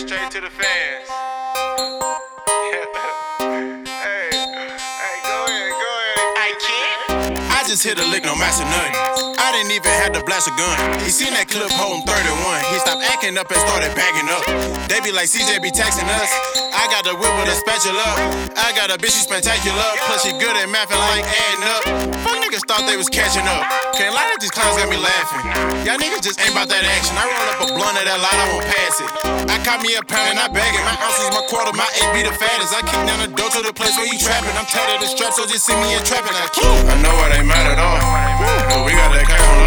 Straight, to the fans. hey, hey, go ahead, go ahead. I can't. I just hit a lick, no master none. I didn't even have to blast a gun. He seen that clip holding 31. He stopped acting up and started backing up. They be like CJ be taxing us. I got the whip with a spatula. I got a bitch she's spectacular. Plus she good at math and like adding up. Thought they was catching up. Can't lie these clowns got me laughing. Y'all niggas just ain't about that action. I roll up a blunt of that light, I won't pass it. I caught me a pound and I bag it. My ounces, my quarter, my eight be the fattest. I kick down the door to the place where you trapping. I'm tired of the strap, so just see me in trapping. I keep. I know it ain't mad at all. But we got that cash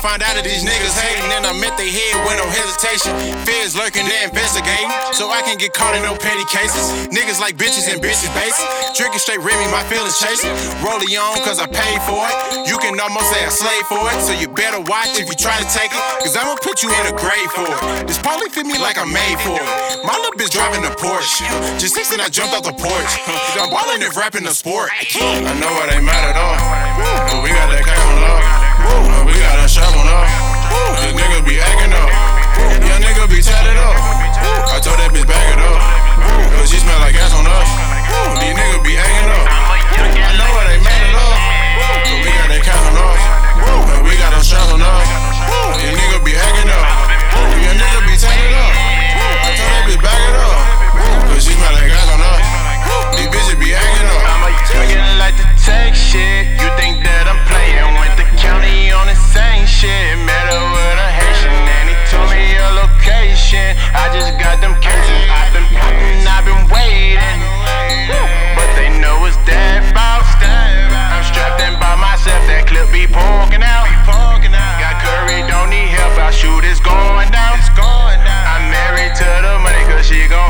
find out that these niggas hating. Then I met they head with no hesitation. Fears lurking, they investigating. So I can get caught in no petty cases. Niggas like bitches and bitches basic. Drinking straight Remy, my feelings chasing. Rolling on cause I paid for it. You can almost say I slave for it. So you better watch if you try to take it. Cause I'ma put you in a grave for it. This probably fit me like I'm made for it. My little bitch driving the Porsche. Just six and I jumped out the porch. I'm ballin' if rapping the sport. I know it ain't mad at all. She you go.